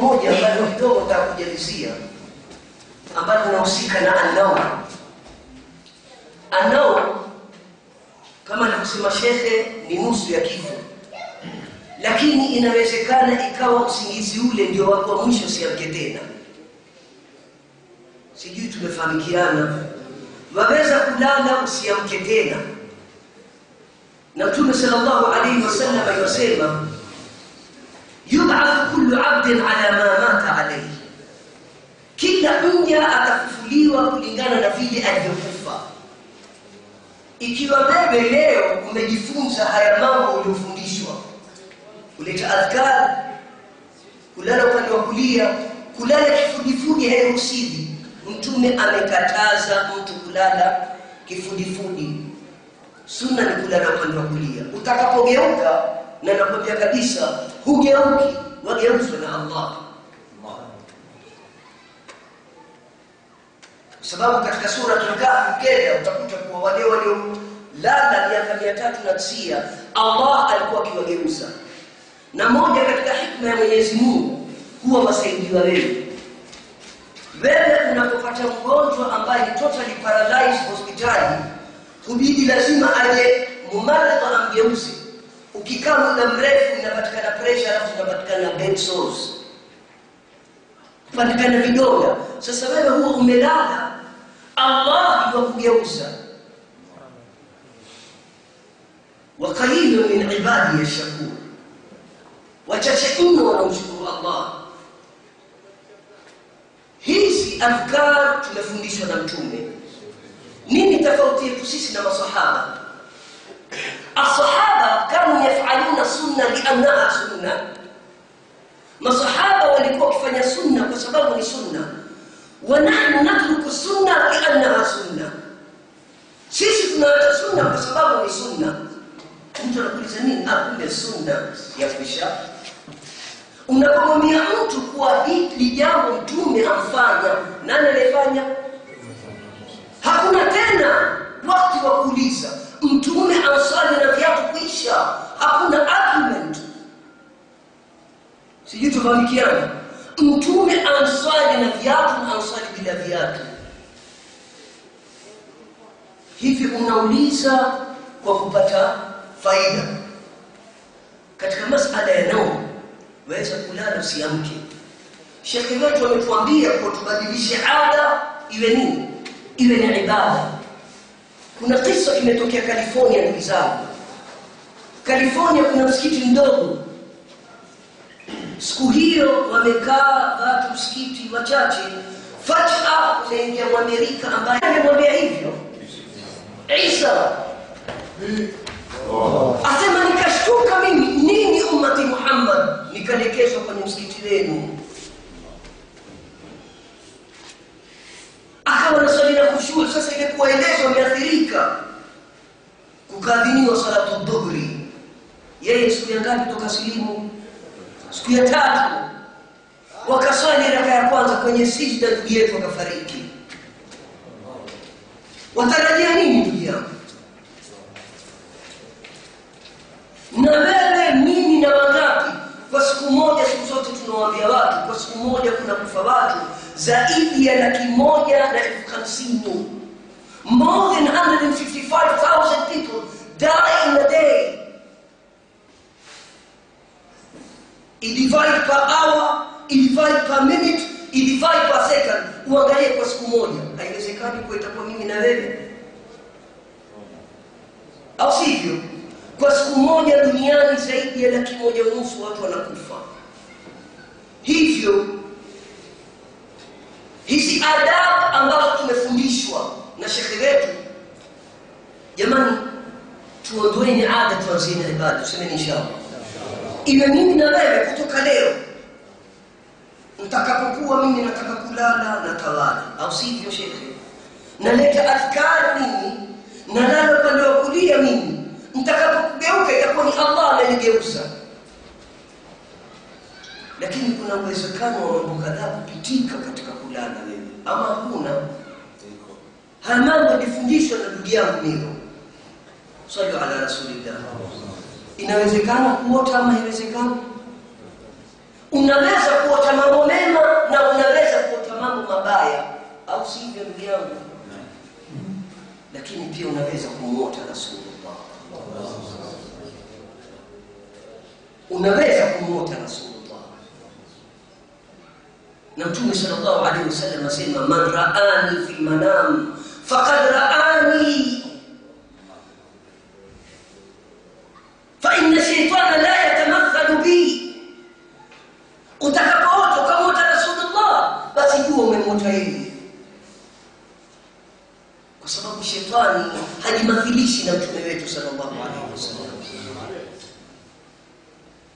moja ambalo kidogo takujalizia ambalo linahusika na anao anao kama alivyosema shekhe ni nusu ya kifo. Lakini inawezekana ikawa usingizi ule ndio wako wa mwisho siamke tena. Sijui tumefahamikiana. Waweza kulala usiamke tena. Na mtume sallallahu alaihi wasallam ayosema yub'ath kullu 'abdin 'ala ma mata alayhi kila mja atafufuliwa kulingana na vile alivyokufa ikiwa wewe leo umejifunza haya mambo uliofundishwa kuleta adhkar kulala upande wa kulia kulala kifudifudi hairuhusiwi mtume amekataza mtu kulala kifudifudi sunna ni kulala upande wa kulia utakapogeuka na nakwambia kabisa hugeuki wageuzwe na Allah. Kwa sababu katika sura Al-Kahf ukenda utakuta kuwa wale waliolala miaka mia tatu na tisia Allah alikuwa akiwageuza. Na moja katika hikma ya Mwenyezi Mungu huwa wasaidiwa wewe. Wewe unapopata mgonjwa ambaye ni totally paralyzed hospitali hubidi lazima aje mumaradha amgeuze ukikaa muda mrefu inapatikana pressure alafu inapatikana bed sores patikana vidonda. Sasa wewe huo umelala Allah yuwakugeuza wa qalilu min ibadi yashkur wachache mno wanamshukuru Allah. Hizi afkar tunafundishwa na mtume. Nini tofauti yetu sisi na masahaba Asahaba kanu yafaluna sunna liannaha sunna, masahaba walikuwa wakifanya sunna kwa sababu ni sunna. Wa nahnu natruku sunna liannaha sunna, sisi tunaacha sunna kwa sababu ni sunna. Mtu anakuuliza nini? Akule sunna ya kisha unapomwambia mtu kuwa hili jambo mtume hamfanya, nani alifanya? Hakuna tena hivi unauliza kwa kupata faida. Katika masala ya nao waweza kulala usiamke. Shekhe wetu ametuambia kwa tubadilishe ada iwe nini? Iwe ni ibada. Kuna kisa kimetokea California ndugu zangu. California kuna msikiti mdogo. Siku hiyo wamekaa watu msikiti wachache. Fatha unaingia mwamerika ambaye amemwambia hivyo Isa asema nikashtuka mimi nini ummati Muhammad? Nikalekezwa kwenye msikiti wenu. Akawa na swali la kushuru sasa ile kuwaelezwa ameathirika kukadhiniwa salatu dhuhri. Yeye siku ya ngapi toka silimu? Siku ya tatu. Wakaswali raka ya kwanza kwenye sijda ndugu yetu akafariki watarajia nini ndugu na wewe mimi na wangapi kwa siku moja siku zote tunawaambia watu kwa siku moja kuna kufa watu zaidi ya laki moja na elfu hamsini. More than 155,000 people die in a day. Idivide per hour idivide per minute idivide per second. Uangalie kwa siku moja. Haiwezekani kuwa itakuwa mimi na wewe. Au sivyo? Kwa siku moja duniani zaidi ya laki moja unusu watu wanakufa. Hivyo hizi adabu ambazo tumefundishwa na shekhe wetu jamani tuondoeni ada tuanzieni ibada. Tusemeni inshallah. Iwe mimi na wewe kutoka leo nitakapokuwa mimi nataka kulala na tawala. Au sivyo shekhe? Naleta adhkar mimi nalala upande wa kulia mimi. Nitakapogeuka itakuwa ni Allah amenigeuza lakini kuna uwezekano wa mambo kadhaa kupitika katika kulala wewe. Ama hakuna? Haya mambo yalifundishwa na ndugu yangu mimi sallu ala rasulillah. Inawezekana kuota ama haiwezekani unaweza kuota mambo mema na unaweza kuota mambo mabaya, au sivyo ndugu yangu? Lakini pia unaweza kumwota Rasulullah, unaweza kumwota Rasulullah. Na Mtume sallallahu alaihi wasallam anasema, man raani fi manam faqad raani fa inna shaytana la utakapoota ukamwota rasulullah basi jua umemwota yeye. Kwa sababu shetani hajimathilishi na mtume wetu sallallahu alaihi wasallam.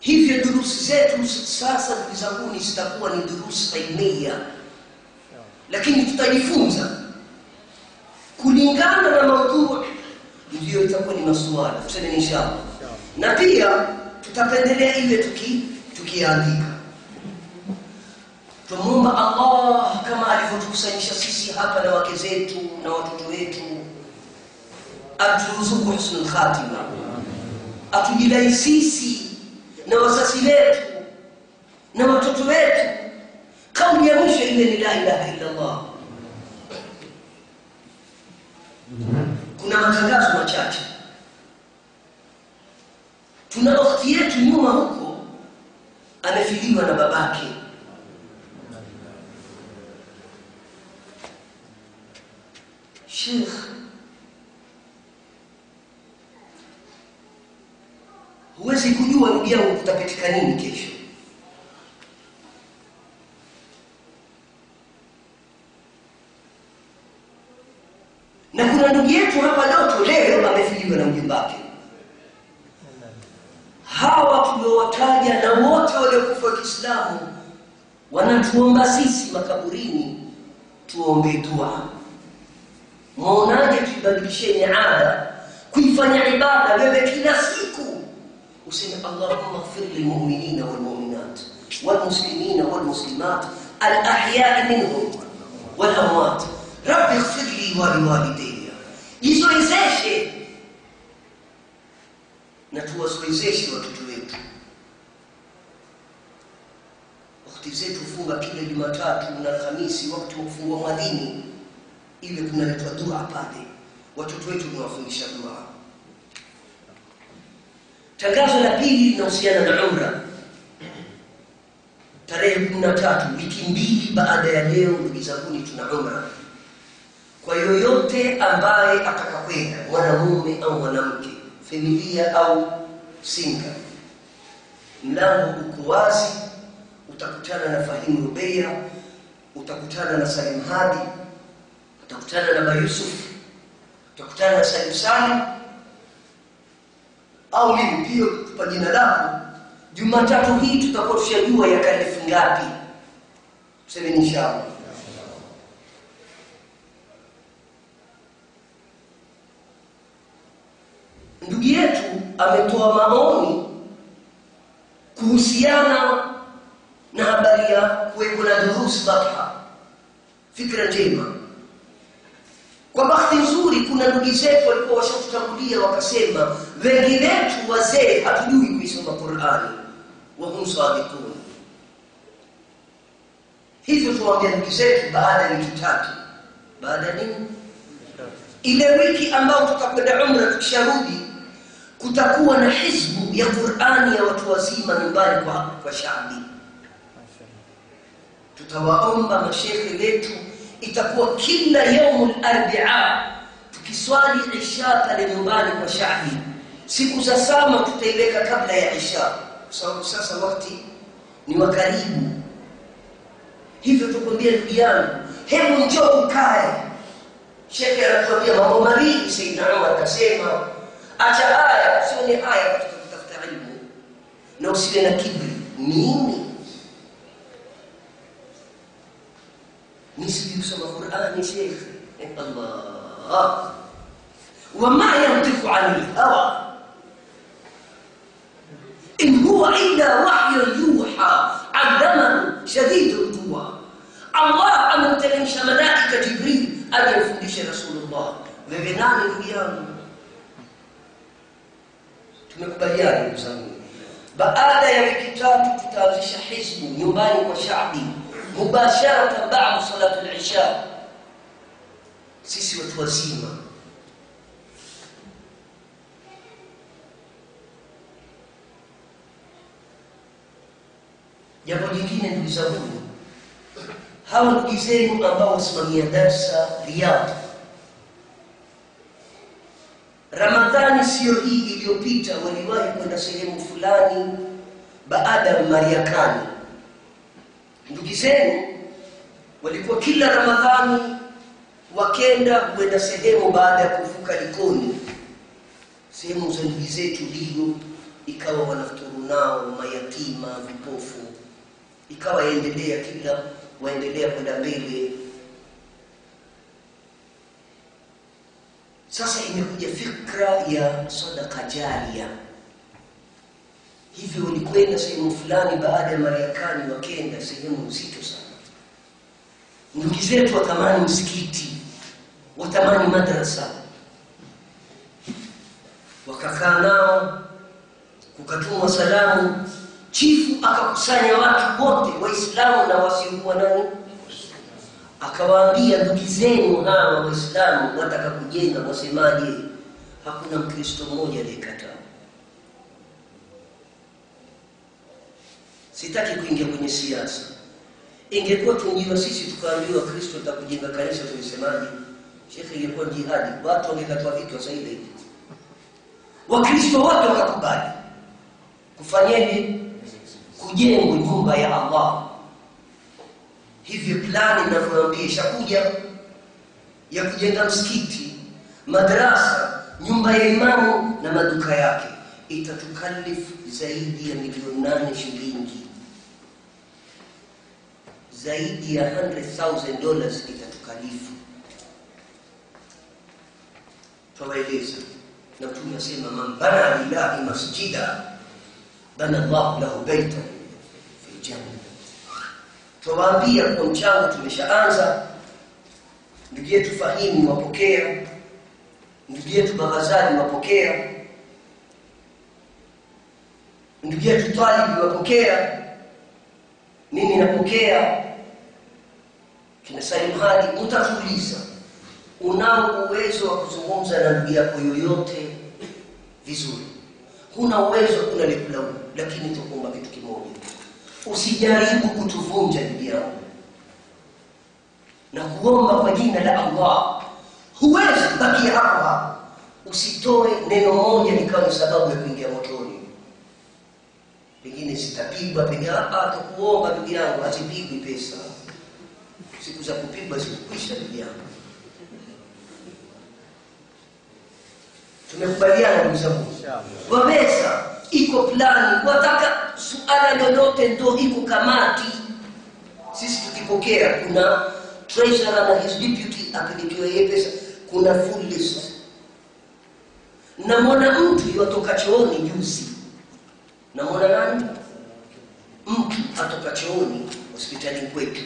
Hivyo durusi zetu sasa ndugu zitakuwa ni durusi ilmia lakini tutajifunza. Kulingana na maudhui ndiyo itakuwa ni masuala. Tuseme inshallah. Na pia tutapendelea ile tuki tumwomba allah kama alivyotukusanyisha sisi hapa na wake zetu na watoto wetu. Aturuzuku husnul khatima. Atujilai sisi na wazazi wetu na watoto wetu. Kauli ya mwisho ile ni la ilaha illa allah kuna matangazo machache. Tuna ukhti yetu nyuma huko. Amefiliwa na babake shekh huwezi kujua ndugu yangu kutapatika nini kesho. Na kuna ndugu yetu hapa leo leo amefiliwa na mjumbake hawa tuliowataja na wote waliokufa wa kiislamu wanatuomba sisi makaburini tuombe dua mwaonaje tuibadilisheni ada kuifanya ibada wewe kila siku useme allahumma ighfir lilmuminina walmuminat walmuslimina walmuslimat alahyai minhum walamwat rabbi ighfir li waliwalidayya jizoezeshe na tuwazoezeshe watoto wetu wakati zetu hufunga kila jumatatu na alhamisi wakati wa kufungua mwadhini ile kunaletwa dua pale watoto wetu mwafundisha dua. Tangazo la pili linahusiana na umra. Tarehe kumi na tatu wiki mbili baada ya leo ndugu zanguni tuna umra. Kwa yoyote ambaye atakakwenda mwanamume au mwanamke familia au singa mlango uko wazi utakutana na fahimu Rubeya, utakutana na salim hadi utakutana na bayusuf utakutana na salim salim au mimi pia kutupa jina lako? Jumatatu hii tutakuwa tushajua ya kalifu ngapi. Tuseme inshallah ndugu yetu ametoa maoni kuhusiana na habari ya kuwepo na durusi batha fikra njema kwa bahati nzuri kuna ndugu zetu walikuwa washatutangulia wakasema wengi wetu wazee hatujui kuisoma qurani wahum sadikun hivyo tuwaambia ndugu zetu baada ya wiki tatu. Baada ya nini? Ile wiki ambao tutakwenda umra tukisharudi kutakuwa na hizbu ya qurani ya watu wazima nyumbani kwa, kwa shabi tutawaomba mashekhe wetu itakuwa kila yaumu arbia tukiswali isha pale nyumbani kwa shahi siku za sama tutaiweka kabla ya isha kwa sababu sasa wakati ni wa karibu. Hivyo tukwambia ndugu yangu hebu njoo ukae shekhe anatuambia mambo mawili saidna umar akasema acha aya ni aya katika kutafuta ilmu na usiwe na kibri mimi kusoma qurani shekhe allah wama yantiku ani lhawa in huwa illa wahyun yuha allamahu shadidu lquwa allah amemteremsha malaika jibril aliyemfundisha rasulullah wewe nani ndugu yangu tumekubaliana ndugu zangu baada ya wiki tatu tutaanzisha hizbu nyumbani kwa shabi mubasharatan baada salatu lisha sisi watu wazima jambo jingine ndugu zangu hawa ndugu zenu ambao wasimamia darsa riadha ramadhani siyo hii iliyopita waliwahi kwenda sehemu fulani baada ya mariakani. Ndugu zenu walikuwa kila ramadhani wakenda kwenda sehemu baada ya kuvuka Likoni, sehemu za ndugu zetu Digo, ikawa wanafuturu nao mayatima, vipofu, ikawa yaendelea kila waendelea kwenda mbele Sasa imekuja fikra ya sadaka jaria. Hivyo walikwenda sehemu fulani baada ya Marekani, wakenda sehemu nzito sana. Ndugu zetu watamani msikiti, watamani madrasa, wakakaa nao, kukatumwa salamu, chifu akakusanya watu wote Waislamu na wasiokuwa nani akawaambia ndugu zenu hawa waislamu wataka kujenga wasemaje? Hakuna mkristo mmoja aliyekataa. Sitaki kuingia kwenye siasa. Ingekuwa tunjiwa sisi tukaambiwa kristo takujenga kanisa tulisemaje shekhe ingekuwa jihadi watu wangekatwa vichwa sasa wakristo wote wakakubali. Kufanyeni kujenga nyumba ya allah. Hivyo plani inavyoambia ishakuja ya kujenga msikiti madrasa nyumba ya imamu na maduka yake. Itatukalifu zaidi ya milioni nane shilingi. Zaidi ya 100,000 dollars itatukalifu twawaeleza na mtume asema man bana lillahi masjida bana Allah lahu baitan fi janna twawaambia kwa mchango tumeshaanza. Ndugu yetu fahimu wapokea ndugu yetu baghazali wapokea ndugu yetu talibi wapokea mimi napokea. Kina salim hadi utatuuliza unao uwezo wa kuzungumza na ndugu yako yoyote vizuri. Huna uwezo kuna nikulaumu lakini tukuomba kitu kimoja. Usijaribu kutuvunja ndugu yangu na kuomba kwa jina la Allah. Huwezi bakia hapo hapo usitoe neno moja likawa ni sababu ya kuingia motoni. Pengine zitapigwa pengine atakuomba ndugu yangu hazipigwi pesa. Siku za kupigwa zikukwisha ndugu yangu tumekubaliana ndugu zangu. Waweza iko plani. Wataka suala lolote ndo iko kamati. Sisi tukipokea kuna treasurer na his deputy apelekewe yeye pesa kuna full list. Namwona mtu yotoka chooni juzi. Namwona nani? Mtu atoka chooni hospitalini kwetu.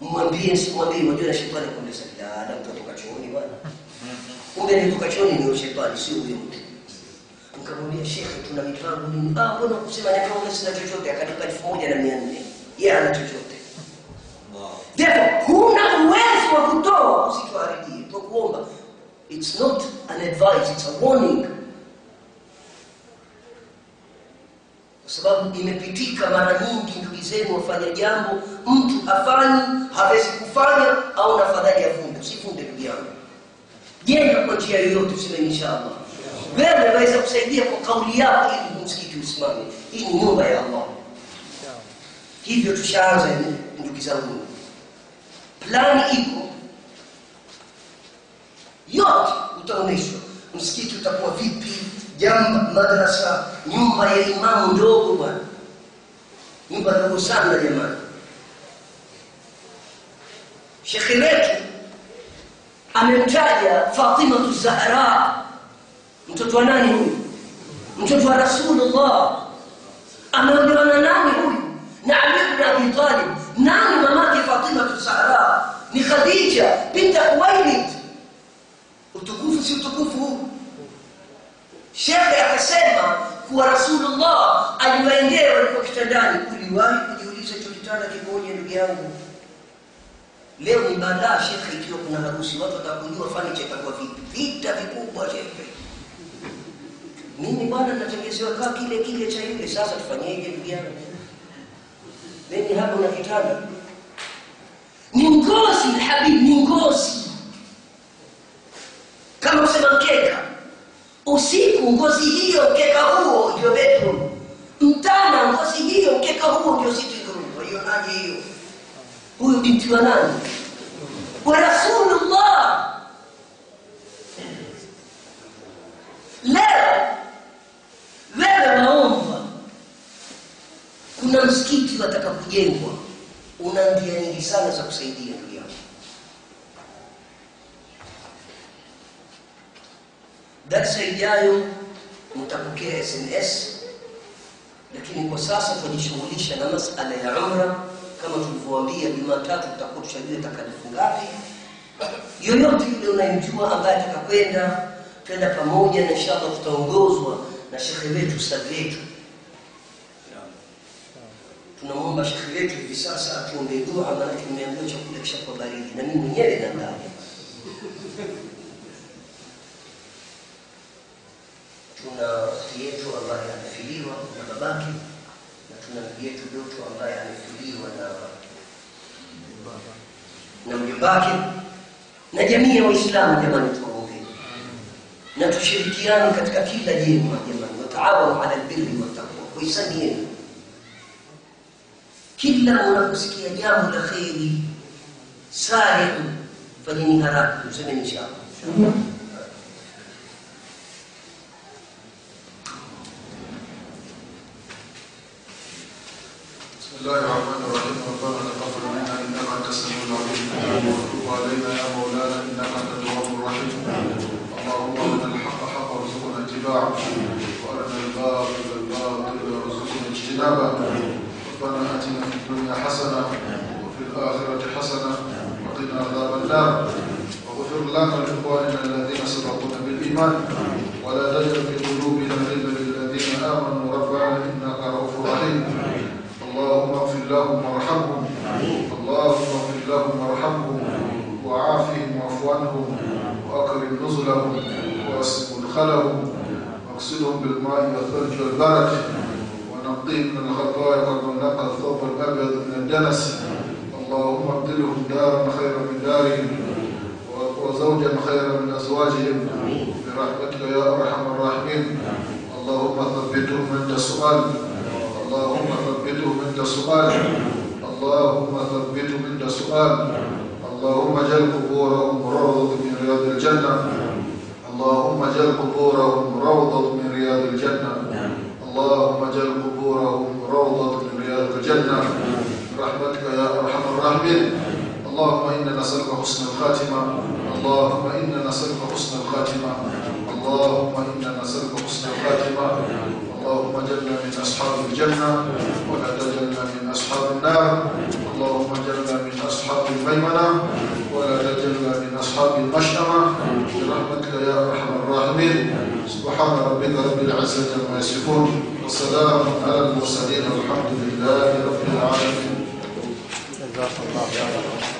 Mwambie simwambie unajua na shetani kuendesha dada mtu atoka chooni kumbe nitoka chooni ni shetani? Si huyo mtu. Nikamwambia shekhe tuna mipango nini? Ah mbona kusema nikaona sina chochote. Akanipa elfu moja na mia nne. Yeye ana chochote. Therefore huna uwezo wa kutoa usituharibie. Tukuomba it's not an advice it's a warning. Kwa sababu imepitika mara nyingi ndugu zenu wafanya jambo mtu afanye hawezi kufanya au nafadhali afunde usifunde ndugu yangu jenga kwa njia yoyote useme inshallah wewe waweza kusaidia kwa kauli yako ili msikiti usimame hii ni nyumba ya allah. Hivyo tushaanza ndugu zangu plani iko yote utaonyeshwa msikiti utakuwa vipi jamba madrasa nyumba ya imamu ndogo bwana nyumba ndogo sana jamani shekhe wetu amemtaja Fatima zahra. Mtoto wa nani huyu? Mtoto wa rasulullah. Ameolewa nani huyu? Na ali ibn abi talib. Nani mamake Fatima zahra? Ni khadija binti khuwailid utukufu si utukufu huu? Shekhe akasema kuwa rasulullah aliwaendea walikuwa kitandani. Uliwahi kujiuliza hicho kitanda kimoja ndugu yangu leo ni badaa shekhe ikiwa kuna harusi watu watakujua fanicha itakuwa vipi vita vikubwa shekhe. Mimi bwana natengezewa kaa kile kile cha yule. Sasa tufanyeje yangu? Mimi hapa una kitanda. Ni ngozi habibi ni ngozi kama usema mkeka. Usiku ngozi hiyo mkeka huo ndio bedroom. Mtana ngozi hiyo mkeka huo ndio sitting room. Waionaje hiyo huyu binti wa nani? Wa rasulullah. Leo wewe waomba kuna msikiti wataka kujengwa una njia nyingi sana za kusaidia ndugu yangu. Darsa ijayo mtapokea sms lakini kwa sasa tunajishughulisha na masala ya umra kama tulivyowaambia, jumatatu tutakuwa tushajua takatifu ngapi. Yoyote yule unayemjua ambaye atakakwenda twenda pamoja na inshallah tutaongozwa na shekhe wetu ustadhi wetu. Tunamwomba shekhe wetu hivi sasa atuombee dua maanake nimeambiwa chakula kishakuwa baridi na mimi mwenyewe nandaa tuna rafiki yetu ambaye amefiliwa na babake na tuna ndugu yetu doto ambaye amefiliwa na na jamii ya waislamu jamani tuwaombee na tushirikiane katika kila jema jamani wataawanu ala albirri wattaqwa kuisanieni kila unaposikia jambo la kheri sariu fanyeni haraka tusemeni inshallah اتباعه وارنا الباطل الباطل وارزقنا اجتنابه ربنا اتنا في الدنيا حسنه وفي الاخره حسنه وقنا عذاب النار واغفر لنا لاخواننا الذين سبقونا بالايمان ولا تجعل في قلوبنا غلا للذين امنوا ربنا انك رؤوف رحيم اللهم اغفر لهم وارحمهم اللهم اغفر لهم وارحمهم وعافهم واعف عنهم واكرم نزلهم واسق مدخلهم واغسلهم بالماء والثلج والبرد ونقضهم من الخطايا كما نقى الثوب الأبيض من الدنس. اللهم ابدلهم دارا خيرا من دارهم وزوجا خيرا من أزواجهم. برحمتك يا أرحم الراحمين. اللهم ثبتهم عند السؤال اللهم ثبتهم عند السؤال اللهم ثبتهم عند السؤال اللهم اجعل قبورهم روضة من رياض الجنة. اللهم اجعل قبورهم روضة من رياض الجنة. اللهم اجعل قبورهم روضة من رياض الجنة. برحمتك يا أرحم الراحمين. اللهم إنا نسألك حسن الخاتمة. اللهم إنا نسألك حسن الخاتمة. اللهم إنا نسألك حسن الخاتمة. اللهم اجعلنا من أصحاب الجنة. ولا تجعلنا من أصحاب النار. اللهم اجعلنا من أصحاب الميمنة. ولا تجعلنا من أصحاب المشأمه برحمتك يا أرحم الراحمين. سبحان ربك رب العزة عما يصفون. وسلام على المرسلين والحمد لله رب العالمين. جزاك الله خيرا.